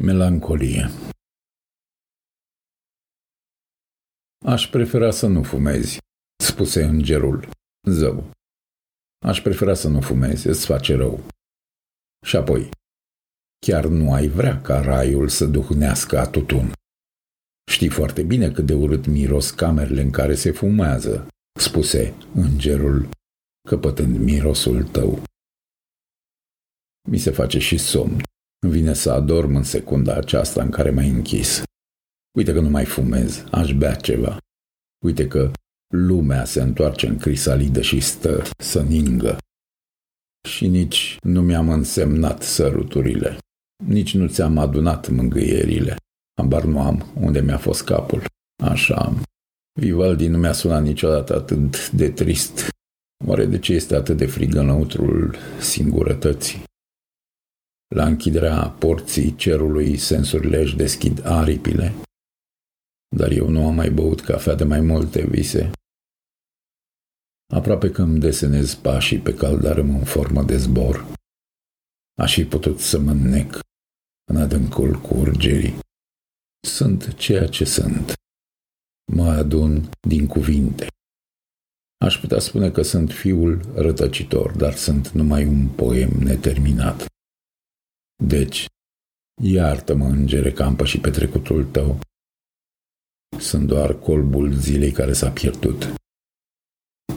Melancolie Aș prefera să nu fumezi, spuse îngerul. Zău. Aș prefera să nu fumezi, îți face rău. Și apoi, chiar nu ai vrea ca raiul să duhnească a tutun. Știi foarte bine cât de urât miros camerele în care se fumează, spuse îngerul, căpătând mirosul tău. Mi se face și somn. Îmi vine să adorm în secunda aceasta în care m-ai închis. Uite că nu mai fumez, aș bea ceva. Uite că lumea se întoarce în crisalidă și stă să ningă. Și nici nu mi-am însemnat săruturile, nici nu ți-am adunat mângâierile. Ambar nu am unde mi-a fost capul. Așa am. Vivaldi nu mi-a sunat niciodată atât de trist. Oare de ce este atât de frig înăutrul singurătății? La închiderea porții cerului, sensurile își deschid aripile. Dar eu nu am mai băut cafea de mai multe vise. Aproape că îmi desenez pașii pe caldarăm în formă de zbor. Aș fi putut să mă înnec în adâncul curgerii. Sunt ceea ce sunt. Mă adun din cuvinte. Aș putea spune că sunt fiul rătăcitor, dar sunt numai un poem neterminat. Deci, iartă-mă, îngere, că am pășit pe trecutul tău. Sunt doar colbul zilei care s-a pierdut.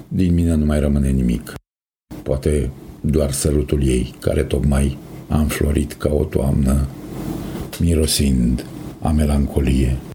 Din mine nu mai rămâne nimic. Poate doar sărutul ei, care tocmai a înflorit ca o toamnă, mirosind a melancolie.